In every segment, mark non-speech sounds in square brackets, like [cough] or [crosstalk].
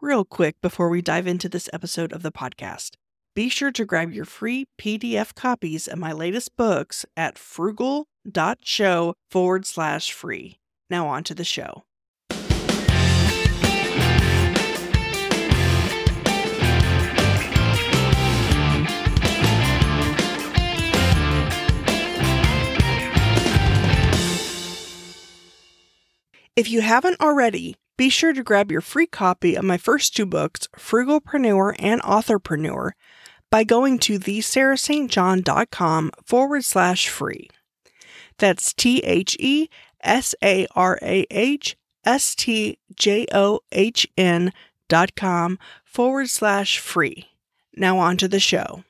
Real quick before we dive into this episode of the podcast, be sure to grab your free PDF copies of my latest books at frugal.show forward slash free. Now, on to the show. If you haven't already, be sure to grab your free copy of my first two books, Frugalpreneur and Authorpreneur, by going to thesarahstjohn.com forward slash free. That's T H E S A R A H S T J O H N dot com forward slash free. Now on to the show.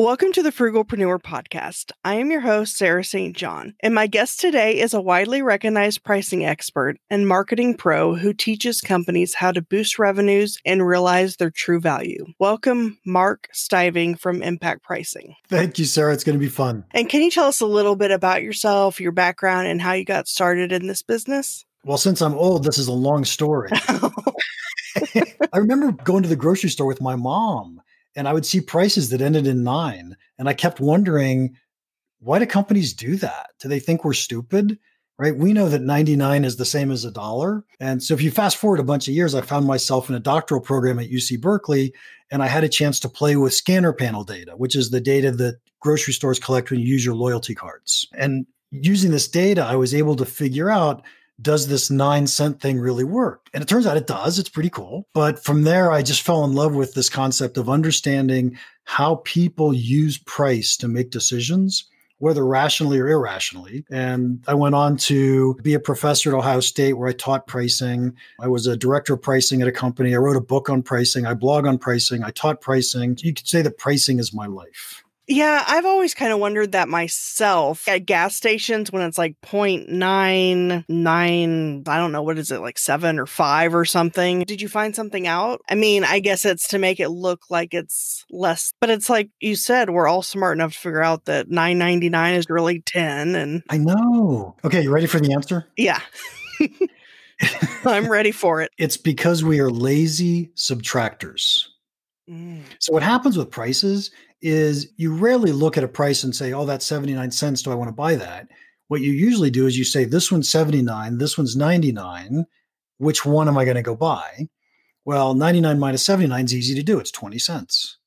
Welcome to the Frugalpreneur podcast. I am your host, Sarah St. John, and my guest today is a widely recognized pricing expert and marketing pro who teaches companies how to boost revenues and realize their true value. Welcome, Mark Stiving from Impact Pricing. Thank you, Sarah. It's going to be fun. And can you tell us a little bit about yourself, your background, and how you got started in this business? Well, since I'm old, this is a long story. [laughs] [laughs] I remember going to the grocery store with my mom and I would see prices that ended in nine. And I kept wondering, why do companies do that? Do they think we're stupid? Right? We know that 99 is the same as a dollar. And so if you fast forward a bunch of years, I found myself in a doctoral program at UC Berkeley, and I had a chance to play with scanner panel data, which is the data that grocery stores collect when you use your loyalty cards. And using this data, I was able to figure out does this nine cent thing really work? And it turns out it does. It's pretty cool. But from there, I just fell in love with this concept of understanding how people use price to make decisions, whether rationally or irrationally. And I went on to be a professor at Ohio State where I taught pricing. I was a director of pricing at a company. I wrote a book on pricing. I blog on pricing. I taught pricing. You could say that pricing is my life. Yeah, I've always kind of wondered that myself at gas stations when it's like 0.99, I don't know, what is it, like seven or five or something. Did you find something out? I mean, I guess it's to make it look like it's less, but it's like you said, we're all smart enough to figure out that 9.99 is really 10 and I know. Okay, you ready for the answer? Yeah. [laughs] I'm ready for it. It's because we are lazy subtractors. Mm. So what happens with prices is you rarely look at a price and say, oh, that's 79 cents. Do I want to buy that? What you usually do is you say, this one's 79, this one's 99. Which one am I going to go buy? Well, 99 minus 79 is easy to do. It's 20 cents.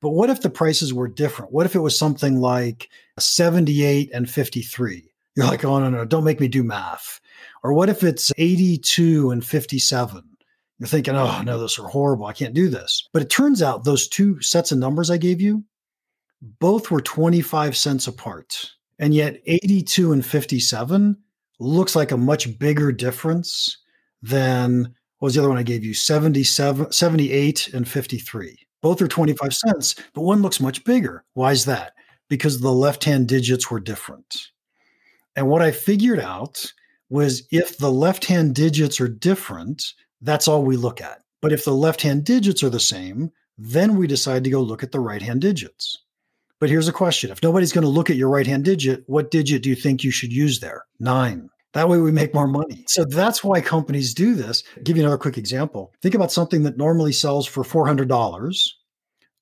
But what if the prices were different? What if it was something like 78 and 53? You're like, oh, no, no, don't make me do math. Or what if it's 82 and 57? You're thinking, oh, no, those are horrible. I can't do this. But it turns out those two sets of numbers I gave you, both were 25 cents apart. And yet 82 and 57 looks like a much bigger difference than what was the other one I gave you? 77, 78 and 53. Both are 25 cents, but one looks much bigger. Why is that? Because the left hand digits were different. And what I figured out was if the left hand digits are different, that's all we look at. But if the left hand digits are the same, then we decide to go look at the right hand digits. But here's a question if nobody's going to look at your right hand digit, what digit do you think you should use there? Nine. That way we make more money. So that's why companies do this. I'll give you another quick example. Think about something that normally sells for $400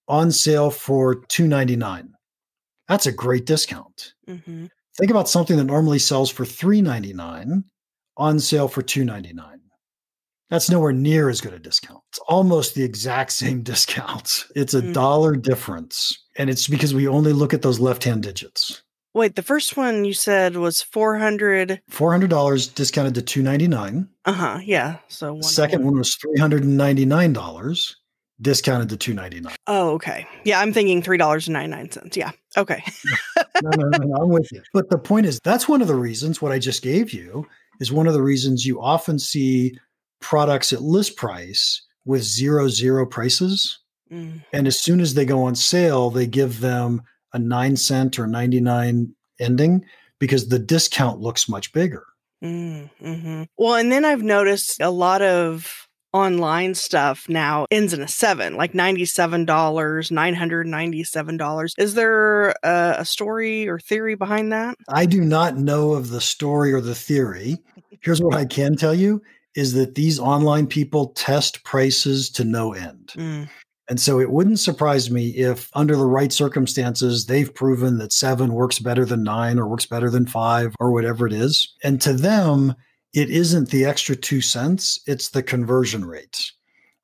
on sale for 299. That's a great discount. Mm-hmm. Think about something that normally sells for 399 on sale for $299 that's nowhere near as good a discount. It's almost the exact [laughs] same discount. It's a mm. dollar difference. And it's because we only look at those left hand digits. Wait, the first one you said was 400 $400 discounted to 299 Uh-huh, yeah. So one second one was $399 discounted to 299 Oh, okay. Yeah, I'm thinking $3.99. Yeah. Okay. no, no, no, no, I'm with you. But the point is that's one of the reasons what I just gave you is one of the reasons you often see products at list price with zero zero prices. Mm. And as soon as they go on sale, they give them a nine cent or 99 ending because the discount looks much bigger. Mm, hmm Well, and then I've noticed a lot of online stuff now ends in a seven, like $97, $997. Is there a, a, story or theory behind that? I do not know of the story or the theory. Here's what I can tell you is that these online people test prices to no end. Mm. And so it wouldn't surprise me if, under the right circumstances, they've proven that seven works better than nine or works better than five or whatever it is. And to them, it isn't the extra two cents, it's the conversion rate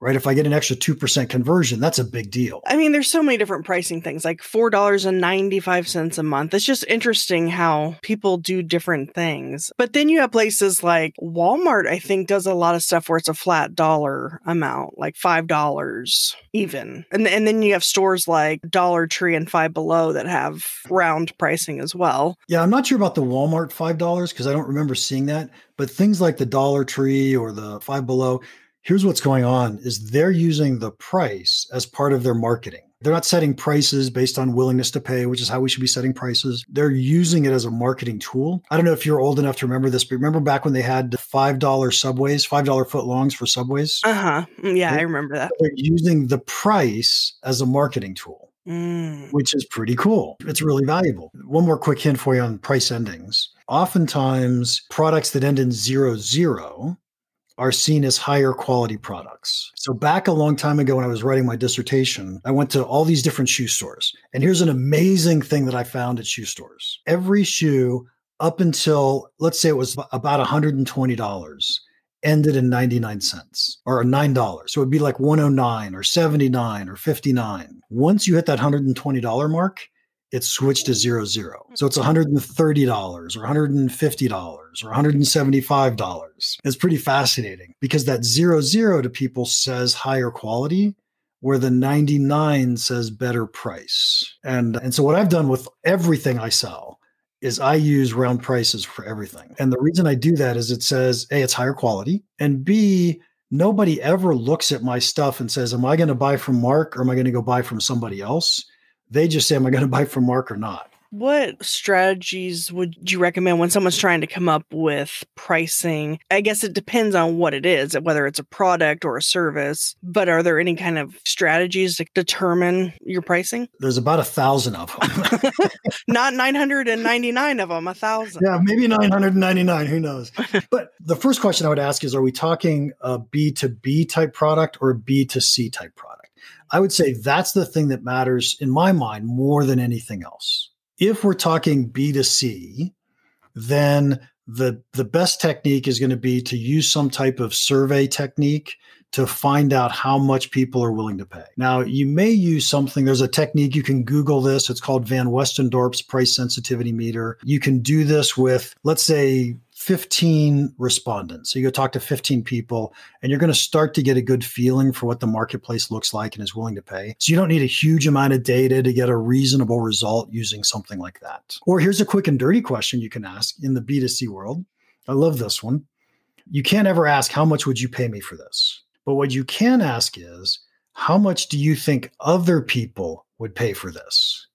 right? If I get an extra 2% conversion, that's a big deal. I mean, there's so many different pricing things, like $4.95 a month. It's just interesting how people do different things. But then you have places like Walmart, I think, does a lot of stuff where it's a flat dollar amount, like $5 even. And, and then you have stores like Dollar Tree and Five Below that have round pricing as well. Yeah, I'm not sure about the Walmart $5 because I don't remember seeing that. But things like the Dollar Tree or the Five Below, here's what's going on is they're using the price as part of their marketing they're not setting prices based on willingness to pay which is how we should be setting prices they're using it as a marketing tool i don't know if you're old enough to remember this but remember back when they had five dollar subways five dollar foot longs for subways uh-huh mm, yeah right? i remember that they're using the price as a marketing tool Mm. which is pretty cool. It's really valuable. One more quick hint for you on price endings. Oftentimes, products that end in zero zero are seen as higher quality products. So, back a long time ago when I was writing my dissertation, I went to all these different shoe stores. And here's an amazing thing that I found at shoe stores every shoe up until, let's say it was about $120 ended in 99 cents or $9. So it'd be like 109 or 79 or 59. Once you hit that $120 mark, it switched to zero zero. Hmm. So it's $130 or $150 or $175. It's pretty fascinating because that zero zero to people says higher quality where the 99 says better price. And and so what I've done with everything I sell is I use round prices for everything. And the reason I do that is it says A, it's higher quality, and B, nobody ever looks at my stuff and says, Am I going to buy from Mark or am I going to go buy from somebody else? They just say, Am I going to buy from Mark or not? What strategies would you recommend when someone's trying to come up with pricing? I guess it depends on what it is, whether it's a product or a service, but are there any kind of strategies to determine your pricing? There's about a thousand of them. [laughs] Not 999 of them, a thousand. Yeah, maybe 999, who knows? but the first question I would ask is Are we talking a B2B type product or a B2C type product? I would say that's the thing that matters in my mind more than anything else. If we're talking B2C, then the the best technique is going to be to use some type of survey technique to find out how much people are willing to pay. Now, you may use something, there's a technique, you can Google this. It's called Van Westendorp's price sensitivity meter. You can do this with, let's say, 15 respondents. So you go talk to 15 people and you're going to start to get a good feeling for what the marketplace looks like and is willing to pay. So you don't need a huge amount of data to get a reasonable result using something like that. Or here's a quick and dirty question you can ask in the B2C world. I love this one. You can't ever ask, How much would you pay me for this? But what you can ask is, How much do you think other people would pay for this?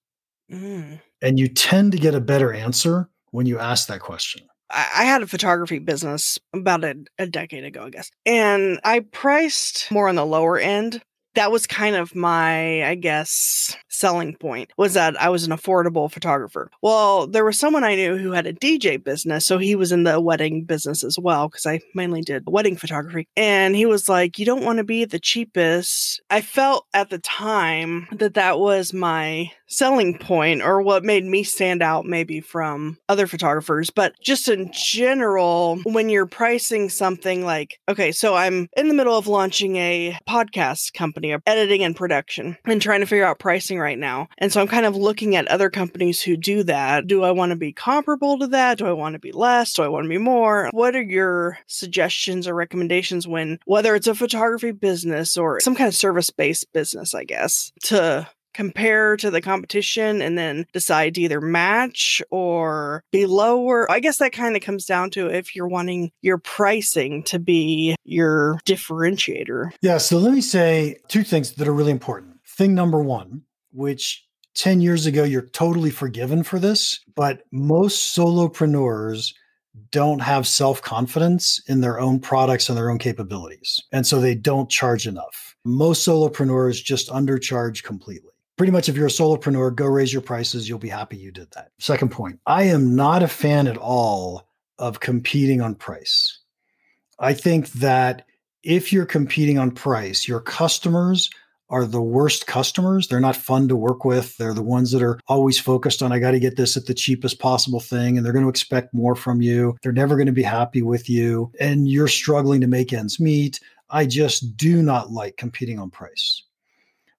Mm. And you tend to get a better answer when you ask that question. I had a photography business about a, a decade ago, I guess. And I priced more on the lower end that was kind of my, I guess, selling point was that I was an affordable photographer. Well, there was someone I knew who had a DJ business, so he was in the wedding business as well because I mainly did wedding photography. And he was like, "You don't want to be the cheapest." I felt at the time that that was my selling point or what made me stand out maybe from other photographers, but just in general, when you're pricing something like, okay, so I'm in the middle of launching a podcast company of editing and production and trying to figure out pricing right now. And so I'm kind of looking at other companies who do that. Do I want to be comparable to that? Do I want to be less? Do I want to be more? What are your suggestions or recommendations when, whether it's a photography business or some kind of service based business, I guess, to compare to the competition and then decide to either match or be lower. I guess that kind of comes down to if you're wanting your pricing to be your differentiator. Yeah. So let me say two things that are really important. Thing number one, which 10 years ago, you're totally forgiven for this, but most solopreneurs don't have self confidence in their own products and their own capabilities. And so they don't charge enough. Most solopreneurs just undercharge completely pretty much if you're a solopreneur, go raise your prices. You'll be happy you did that. Second point, I am not a fan at all of competing on price. I think that if you're competing on price, your customers are the worst customers. They're not fun to work with. They're the ones that are always focused on, I got to get this at the cheapest possible thing. And they're going to expect more from you. They're never going to be happy with you. And you're struggling to make ends meet. I just do not like competing on price.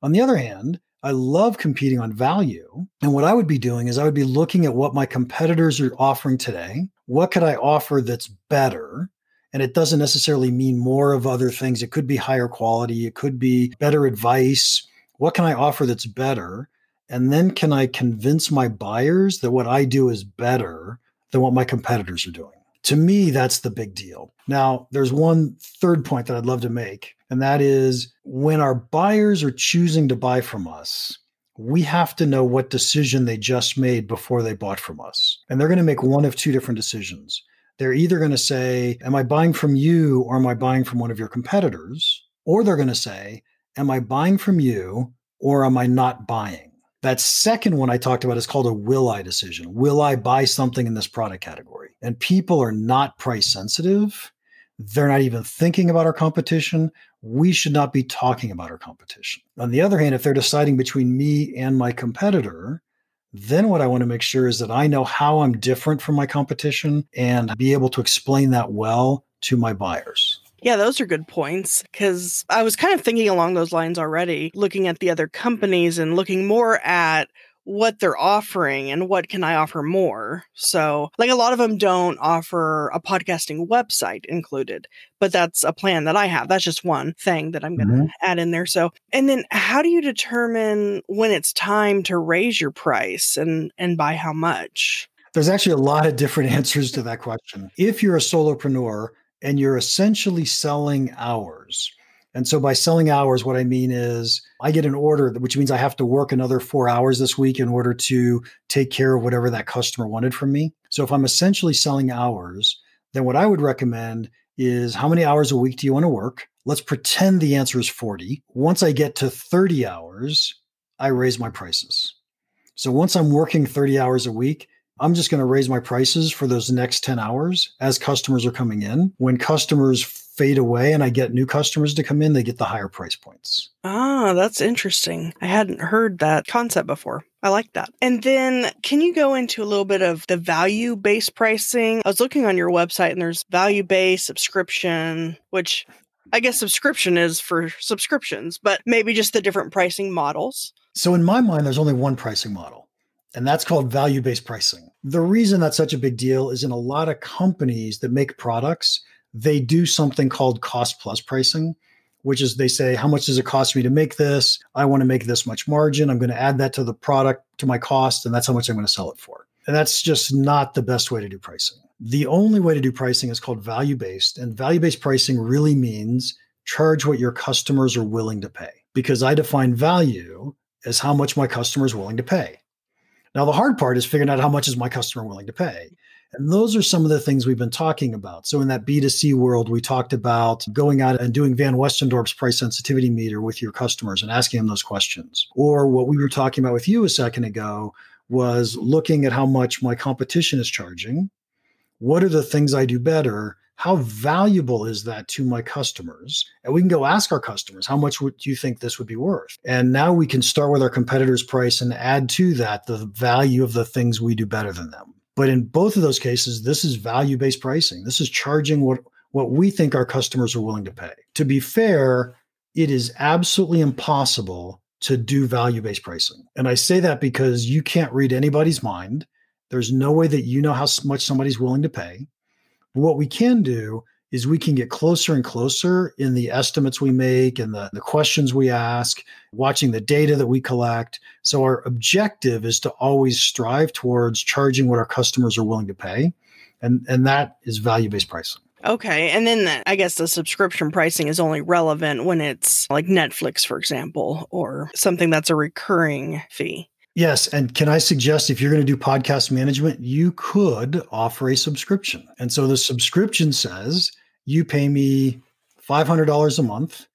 On the other hand, I love competing on value. And what I would be doing is I would be looking at what my competitors are offering today. What could I offer that's better? And it doesn't necessarily mean more of other things. It could be higher quality, it could be better advice. What can I offer that's better? And then can I convince my buyers that what I do is better than what my competitors are doing? To me, that's the big deal. Now, there's one third point that I'd love to make, and that is when our buyers are choosing to buy from us, we have to know what decision they just made before they bought from us. And they're going to make one of two different decisions they're either going to say, Am I buying from you or am I buying from one of your competitors? Or they're going to say, Am I buying from you or am I not buying? That second one I talked about is called a will I decision. Will I buy something in this product category? And people are not price sensitive. They're not even thinking about our competition. We should not be talking about our competition. On the other hand, if they're deciding between me and my competitor, then what I want to make sure is that I know how I'm different from my competition and be able to explain that well to my buyers. Yeah, those are good points because I was kind of thinking along those lines already, looking at the other companies and looking more at what they're offering and what can I offer more. So, like a lot of them don't offer a podcasting website included, but that's a plan that I have. That's just one thing that I'm going to mm-hmm. add in there. So, and then how do you determine when it's time to raise your price and and by how much? There's actually a lot of different [laughs] answers to that question. If you're a solopreneur and you're essentially selling hours, and so by selling hours, what I mean is I get an order, which means I have to work another four hours this week in order to take care of whatever that customer wanted from me. So if I'm essentially selling hours, then what I would recommend is how many hours a week do you want to work? Let's pretend the answer is 40. Once I get to 30 hours, I raise my prices. So once I'm working 30 hours a week, I'm just going to raise my prices for those next 10 hours as customers are coming in. When customers fade away and I get new customers to come in, they get the higher price points. Ah, that's interesting. I hadn't heard that concept before. I like that. And then can you go into a little bit of the value based pricing? I was looking on your website and there's value based subscription, which I guess subscription is for subscriptions, but maybe just the different pricing models. So in my mind, there's only one pricing model and that's called value based pricing. The reason that's such a big deal is in a lot of companies that make products, they do something called cost plus pricing, which is they say, how much does it cost me to make this? I want to make this much margin. I'm going to add that to the product, to my cost, and that's how much I'm going to sell it for. And that's just not the best way to do pricing. The only way to do pricing is called value based. And value based pricing really means charge what your customers are willing to pay. Because I define value as how much my customer is willing to pay. Now, the hard part is figuring out how much is my customer willing to pay. And those are some of the things we've been talking about. So in that B2C world, we talked about going out and doing Van Westendorp's price sensitivity meter with your customers and asking them those questions. Or what we were talking about with you a second ago was looking at how much my competition is charging. What are the things I do better? How valuable is that to my customers? And we can go ask our customers, how much would you think this would be worth? And now we can start with our competitor's price and add to that the value of the things we do better than them. But in both of those cases, this is value based pricing. This is charging what, what we think our customers are willing to pay. To be fair, it is absolutely impossible to do value based pricing. And I say that because you can't read anybody's mind. There's no way that you know how much somebody's willing to pay. But what we can do is we can get closer and closer in the estimates we make and the, the questions we ask, watching the data that we collect. So our objective is to always strive towards charging what our customers are willing to pay. And, and that is value-based pricing. Okay. And then the, I guess the subscription pricing is only relevant when it's like Netflix, for example, or something that's a recurring fee. Yes. And can I suggest if you're going to do podcast management, you could offer a subscription. And so the subscription says you pay me $500 a month.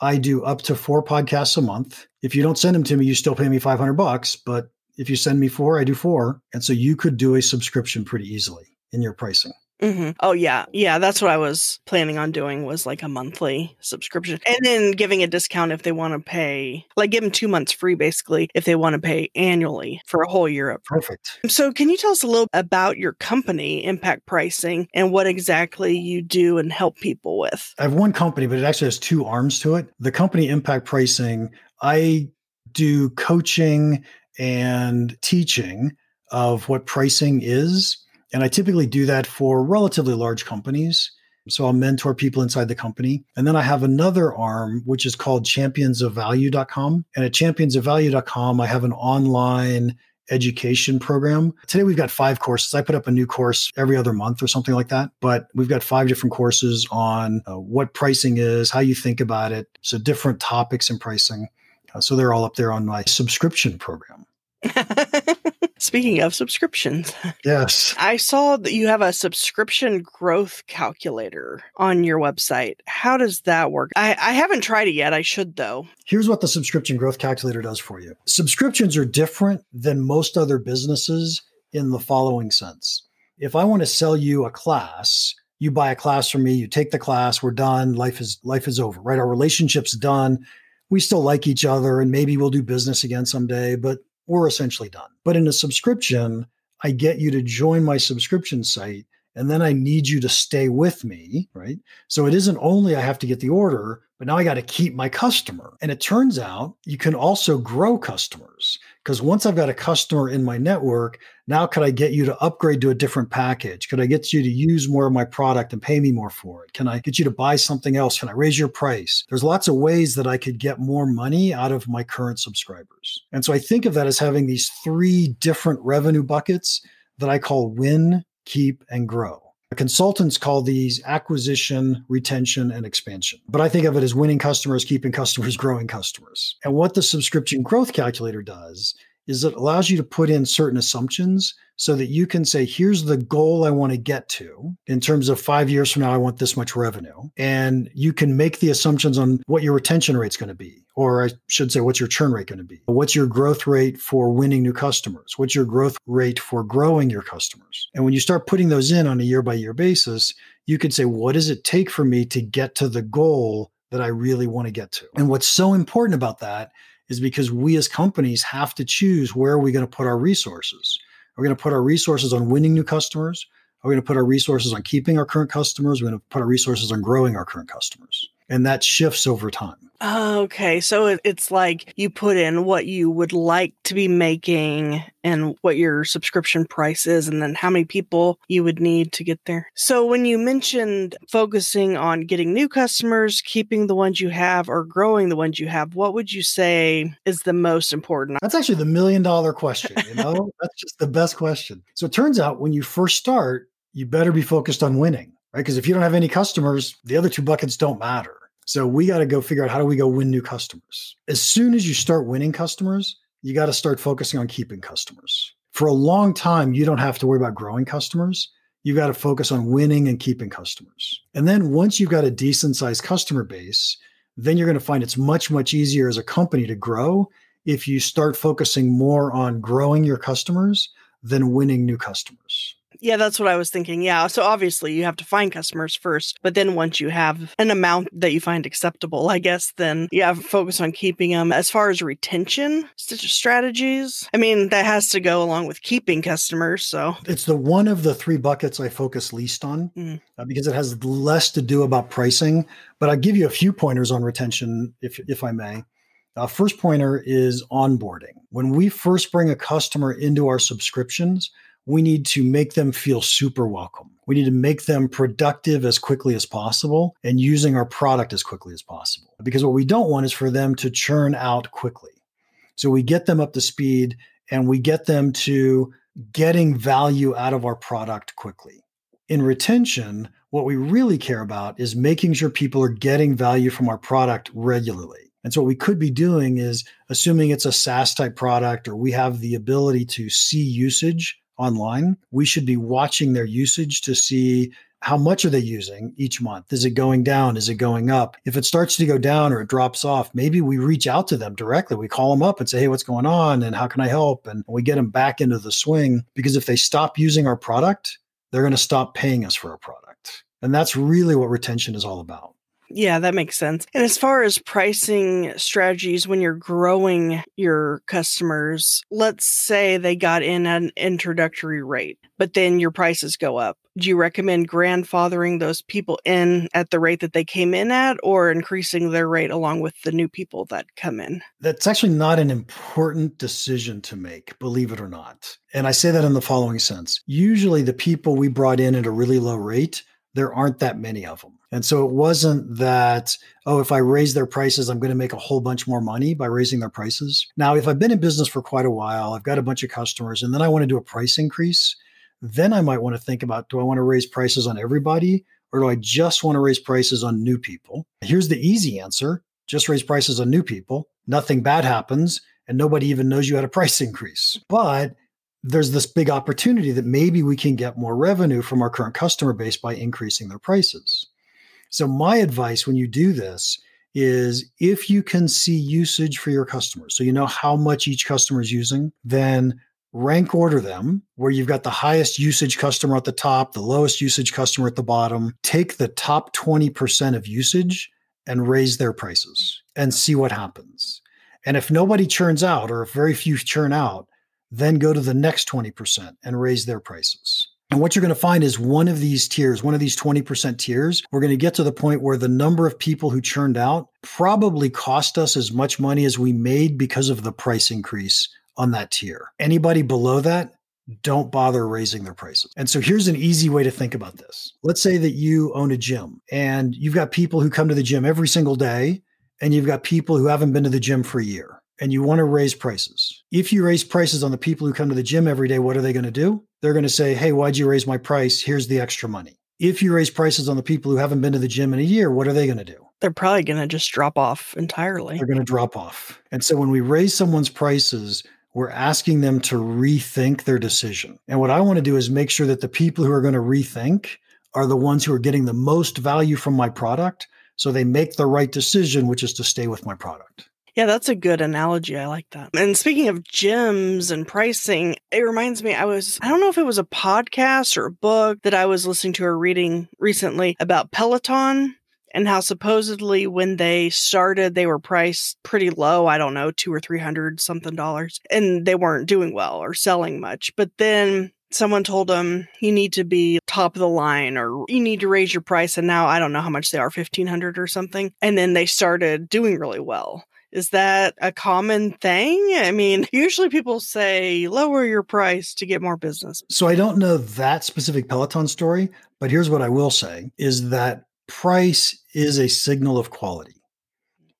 I do up to four podcasts a month. If you don't send them to me, you still pay me 500 bucks. But if you send me four, I do four. And so you could do a subscription pretty easily in your pricing. Mm-hmm. Oh yeah, yeah. That's what I was planning on doing was like a monthly subscription, and then giving a discount if they want to pay, like give them two months free, basically, if they want to pay annually for a whole year up. Perfect. So, can you tell us a little about your company, Impact Pricing, and what exactly you do and help people with? I have one company, but it actually has two arms to it. The company Impact Pricing, I do coaching and teaching of what pricing is and I typically do that for relatively large companies. So I'll mentor people inside the company. And then I have another arm, which is called championsofvalue.com. And at championsofvalue.com, I have an online education program. Today we've got five courses. I put up a new course every other month or something like that. But we've got five different courses on uh, what pricing is, how you think about it. So different topics in pricing. Uh, so they're all up there on my subscription program. [laughs] Speaking of subscriptions, yes, I saw that you have a subscription growth calculator on your website. How does that work? I, I haven't tried it yet. I should, though. Here's what the subscription growth calculator does for you subscriptions are different than most other businesses in the following sense. If I want to sell you a class, you buy a class from me, you take the class, we're done, life is life is over, right? Our relationship's done. We still like each other and maybe we'll do business again someday, but we're essentially done. But in a subscription, I get you to join my subscription site and then I need you to stay with me, right? So it isn't only I have to get the order, but now I got to keep my customer. And it turns out you can also grow customers because once I've got a customer in my network, now could I get you to upgrade to a different package? Could I get you to use more of my product and pay me more for it? Can I get you to buy something else? Can I raise your price? There's lots of ways that I could get more money out of my current subscribers. And so I think of that as having these three different revenue buckets that I call win, keep, and grow. Consultants call these acquisition, retention, and expansion. But I think of it as winning customers, keeping customers, [laughs] growing customers. And what the subscription growth calculator does is it allows you to put in certain assumptions so that you can say, here's the goal I want to get to in terms of five years from now, I want this much revenue. And you can make the assumptions on what your retention rate is going to be. Or I should say, what's your churn rate going to be? What's your growth rate for winning new customers? What's your growth rate for growing your customers? And when you start putting those in on a year by year basis, you can say, what does it take for me to get to the goal that I really want to get to? And what's so important about that is because we as companies have to choose where are we going to put our resources are we going to put our resources on winning new customers? Are we going to put our resources on keeping our current customers? Are We're going to put our resources on growing our current customers. And that shifts over time. Oh, okay, so it's like you put in what you would like to be making and what your subscription price is, and then how many people you would need to get there. So, when you mentioned focusing on getting new customers, keeping the ones you have, or growing the ones you have, what would you say is the most important? That's actually the million dollar question. You know, [laughs] that's just the best question. So, it turns out when you first start, you better be focused on winning, right? Because if you don't have any customers, the other two buckets don't matter. So we got to go figure out how do we go win new customers. As soon as you start winning customers, you got to start focusing on keeping customers. For a long time, you don't have to worry about growing customers. You got to focus on winning and keeping customers. And then once you've got a decent sized customer base, then you're going to find it's much, much easier as a company to grow if you start focusing more on growing your customers than winning new customers. Yeah, that's what I was thinking. Yeah. So obviously you have to find customers first, but then once you have an amount that you find acceptable, I guess, then yeah, focus on keeping them. As far as retention strategies, I mean, that has to go along with keeping customers. So it's the one of the three buckets I focus least on mm. uh, because it has less to do about pricing. But I'll give you a few pointers on retention, if, if I may. Uh, first pointer is onboarding. When we first bring a customer into our subscriptions, we need to make them feel super welcome. We need to make them productive as quickly as possible and using our product as quickly as possible. Because what we don't want is for them to churn out quickly. So we get them up to speed and we get them to getting value out of our product quickly. In retention, what we really care about is making sure people are getting value from our product regularly. And so what we could be doing is assuming it's a SaaS type product or we have the ability to see usage online, we should be watching their usage to see how much are they using each month? Is it going down? Is it going up? If it starts to go down or it drops off, maybe we reach out to them directly. We call them up and say, Hey, what's going on? And how can I help? And we get them back into the swing because if they stop using our product, they're going to stop paying us for our product. And that's really what retention is all about. Yeah, that makes sense. And as far as pricing strategies when you're growing your customers, let's say they got in at an introductory rate, but then your prices go up. Do you recommend grandfathering those people in at the rate that they came in at or increasing their rate along with the new people that come in? That's actually not an important decision to make, believe it or not. And I say that in the following sense. Usually the people we brought in at a really low rate there aren't that many of them. And so it wasn't that, oh, if I raise their prices, I'm going to make a whole bunch more money by raising their prices. Now, if I've been in business for quite a while, I've got a bunch of customers, and then I want to do a price increase, then I might want to think about do I want to raise prices on everybody or do I just want to raise prices on new people? Here's the easy answer just raise prices on new people. Nothing bad happens, and nobody even knows you had a price increase. But there's this big opportunity that maybe we can get more revenue from our current customer base by increasing their prices. So, my advice when you do this is if you can see usage for your customers, so you know how much each customer is using, then rank order them where you've got the highest usage customer at the top, the lowest usage customer at the bottom. Take the top 20% of usage and raise their prices and see what happens. And if nobody churns out or if very few churn out, then go to the next 20% and raise their prices. And what you're going to find is one of these tiers, one of these 20% tiers, we're going to get to the point where the number of people who churned out probably cost us as much money as we made because of the price increase on that tier. Anybody below that, don't bother raising their prices. And so here's an easy way to think about this. Let's say that you own a gym and you've got people who come to the gym every single day, and you've got people who haven't been to the gym for a year and you want to raise prices. If you raise prices on the people who come to the gym every day, what are they going to do? They're going to say, Hey, why'd you raise my price? Here's the extra money. If you raise prices on the people who haven't been to the gym in a year, what are they going to do? They're probably going to just drop off entirely. They're going to drop off. And so when we raise someone's prices, we're asking them to rethink their decision. And what I want to do is make sure that the people who are going to rethink are the ones who are getting the most value from my product. So they make the right decision, which is to stay with my product. Yeah, that's a good analogy. I like that. And speaking of gyms and pricing, it reminds me I was, I don't know if it was a podcast or a book that I was listening to or reading recently about Peloton and how supposedly when they started, they were priced pretty low. I don't know, two or three hundred something dollars, and they weren't doing well or selling much. But then someone told them you need to be top of the line or you need to raise your price and now i don't know how much they are 1500 or something and then they started doing really well is that a common thing? I mean, [laughs] usually people say lower your price to get more business. So I don't know that specific Peloton story, but here's what I will say is that price is a signal of quality.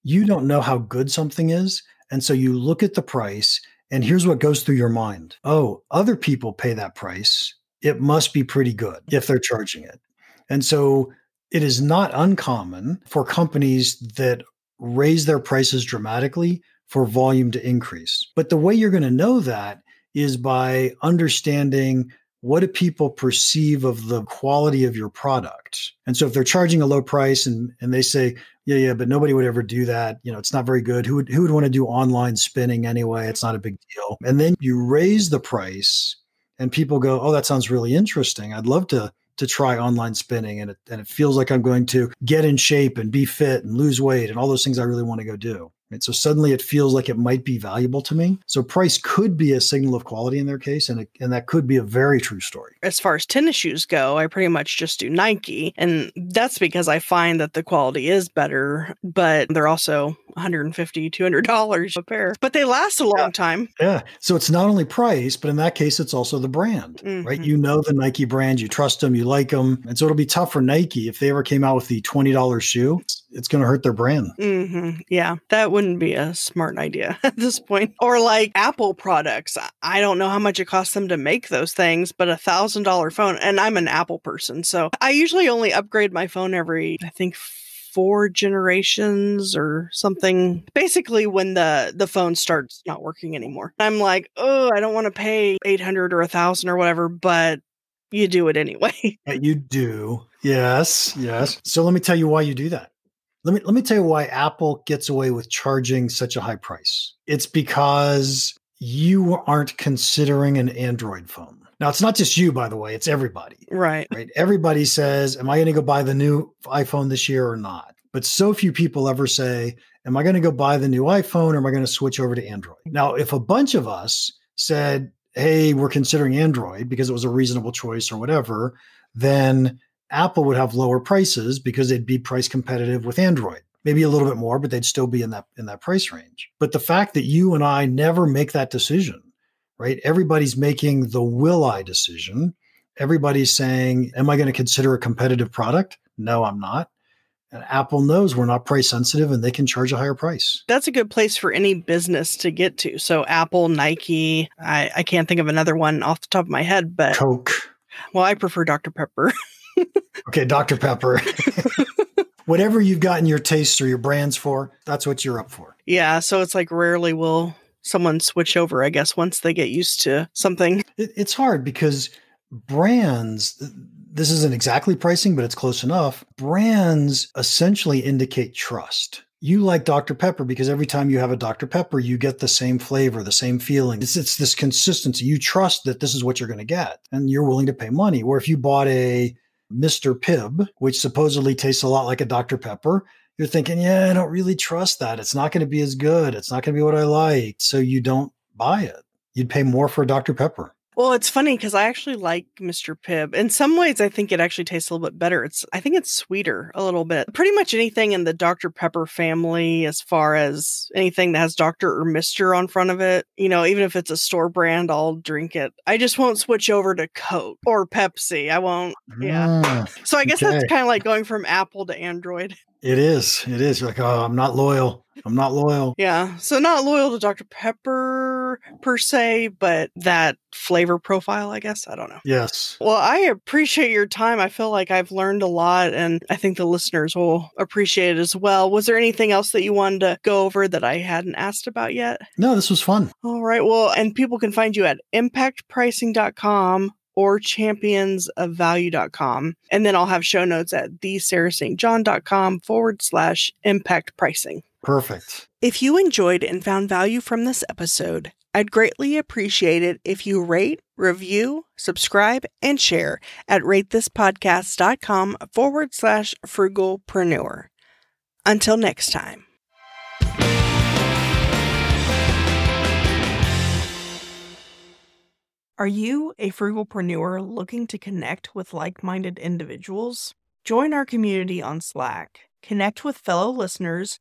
You don't know how good something is. And so you look at the price, and here's what goes through your mind Oh, other people pay that price. It must be pretty good if they're charging it. And so it is not uncommon for companies that raise their prices dramatically for volume to increase. But the way you're going to know that is by understanding what do people perceive of the quality of your product. And so if they're charging a low price and, and they say, yeah, yeah, but nobody would ever do that. You know, it's not very good. Who would, who would want to do online spinning anyway? It's not a big deal. And then you raise the price and people go, oh, that sounds really interesting. I'd love to to try online spinning and it, and it feels like I'm going to get in shape and be fit and lose weight and all those things I really want to go do. Right? So suddenly it feels like it might be valuable to me. So price could be a signal of quality in their case, and it, and that could be a very true story. As far as tennis shoes go, I pretty much just do Nike, and that's because I find that the quality is better, but they're also 150 $200 a pair, but they last a long yeah. time. Yeah. So it's not only price, but in that case, it's also the brand, mm-hmm. right? You know the Nike brand, you trust them, you like them. And so it'll be tough for Nike if they ever came out with the $20 shoe, it's, it's going to hurt their brand. Mm-hmm. Yeah. That wouldn't be a smart idea [laughs] at this point. Or like Apple products. I don't know how much it costs them to make those things, but a thousand dollar phone, and I'm an Apple person. So I usually only upgrade my phone every, I think, four generations or something. Basically when the the phone starts not working anymore. I'm like oh i don't want to pay 800 or a thousand or whatever but you do it anyway. [laughs] You do. Yes yes. So let me tell you why you do that. Let me let me tell you why Apple gets away with charging such a high price. It's because you aren't considering an Android phone. Now it's not just you, by the way, it's everybody. Right. Right. Everybody says, Am I going to go buy the new iPhone this year or not? But so few people ever say, Am I going to go buy the new iPhone or am I going to switch over to Android? Now, if a bunch of us said, Hey, we're considering Android because it was a reasonable choice or whatever, then Apple would have lower prices because they'd be price competitive with Android. Maybe a little bit more, but they'd still be in that in that price range. But the fact that you and I never make that decision, right? Everybody's making the will I decision. Everybody's saying, Am I going to consider a competitive product? No, I'm not. And Apple knows we're not price sensitive and they can charge a higher price. That's a good place for any business to get to. So, Apple, Nike, I, I can't think of another one off the top of my head, but Coke. Well, I prefer Dr. Pepper. [laughs] okay, Dr. Pepper. [laughs] Whatever you've gotten your tastes or your brands for, that's what you're up for. Yeah. So it's like rarely will someone switch over, I guess, once they get used to something. It, it's hard because brands, this isn't exactly pricing, but it's close enough. Brands essentially indicate trust. You like Dr. Pepper because every time you have a Dr. Pepper, you get the same flavor, the same feeling. It's, it's this consistency. You trust that this is what you're going to get and you're willing to pay money. Or if you bought a Mr. Pibb, which supposedly tastes a lot like a Dr. Pepper, you're thinking, yeah, I don't really trust that. It's not going to be as good. It's not going to be what I like. So you don't buy it. You'd pay more for Dr. Pepper. Well, it's funny because I actually like Mr. Pibb. In some ways, I think it actually tastes a little bit better. It's I think it's sweeter a little bit. Pretty much anything in the Dr. Pepper family, as far as anything that has Dr. or Mr. on front of it, you know, even if it's a store brand, I'll drink it. I just won't switch over to Coke or Pepsi. I won't. Yeah. Mm, so I guess okay. that's kind of like going from Apple to Android. [laughs] It is. It is. You're like, oh, I'm not loyal. I'm not loyal. Yeah. So not loyal to Dr. Pepper per se, but that flavor profile, I guess. I don't know. Yes. Well, I appreciate your time. I feel like I've learned a lot and I think the listeners will appreciate it as well. Was there anything else that you wanted to go over that I hadn't asked about yet? No, this was fun. All right. Well, and people can find you at impactpricing.com or championsofvalue.com. And then I'll have show notes at thesarahstjohn.com forward slash impact pricing. Perfect. If you enjoyed and found value from this episode, I'd greatly appreciate it if you rate, review, subscribe, and share at ratethispodcast.com forward slash frugalpreneur. Until next time. Are you a frugalpreneur looking to connect with like minded individuals? Join our community on Slack, connect with fellow listeners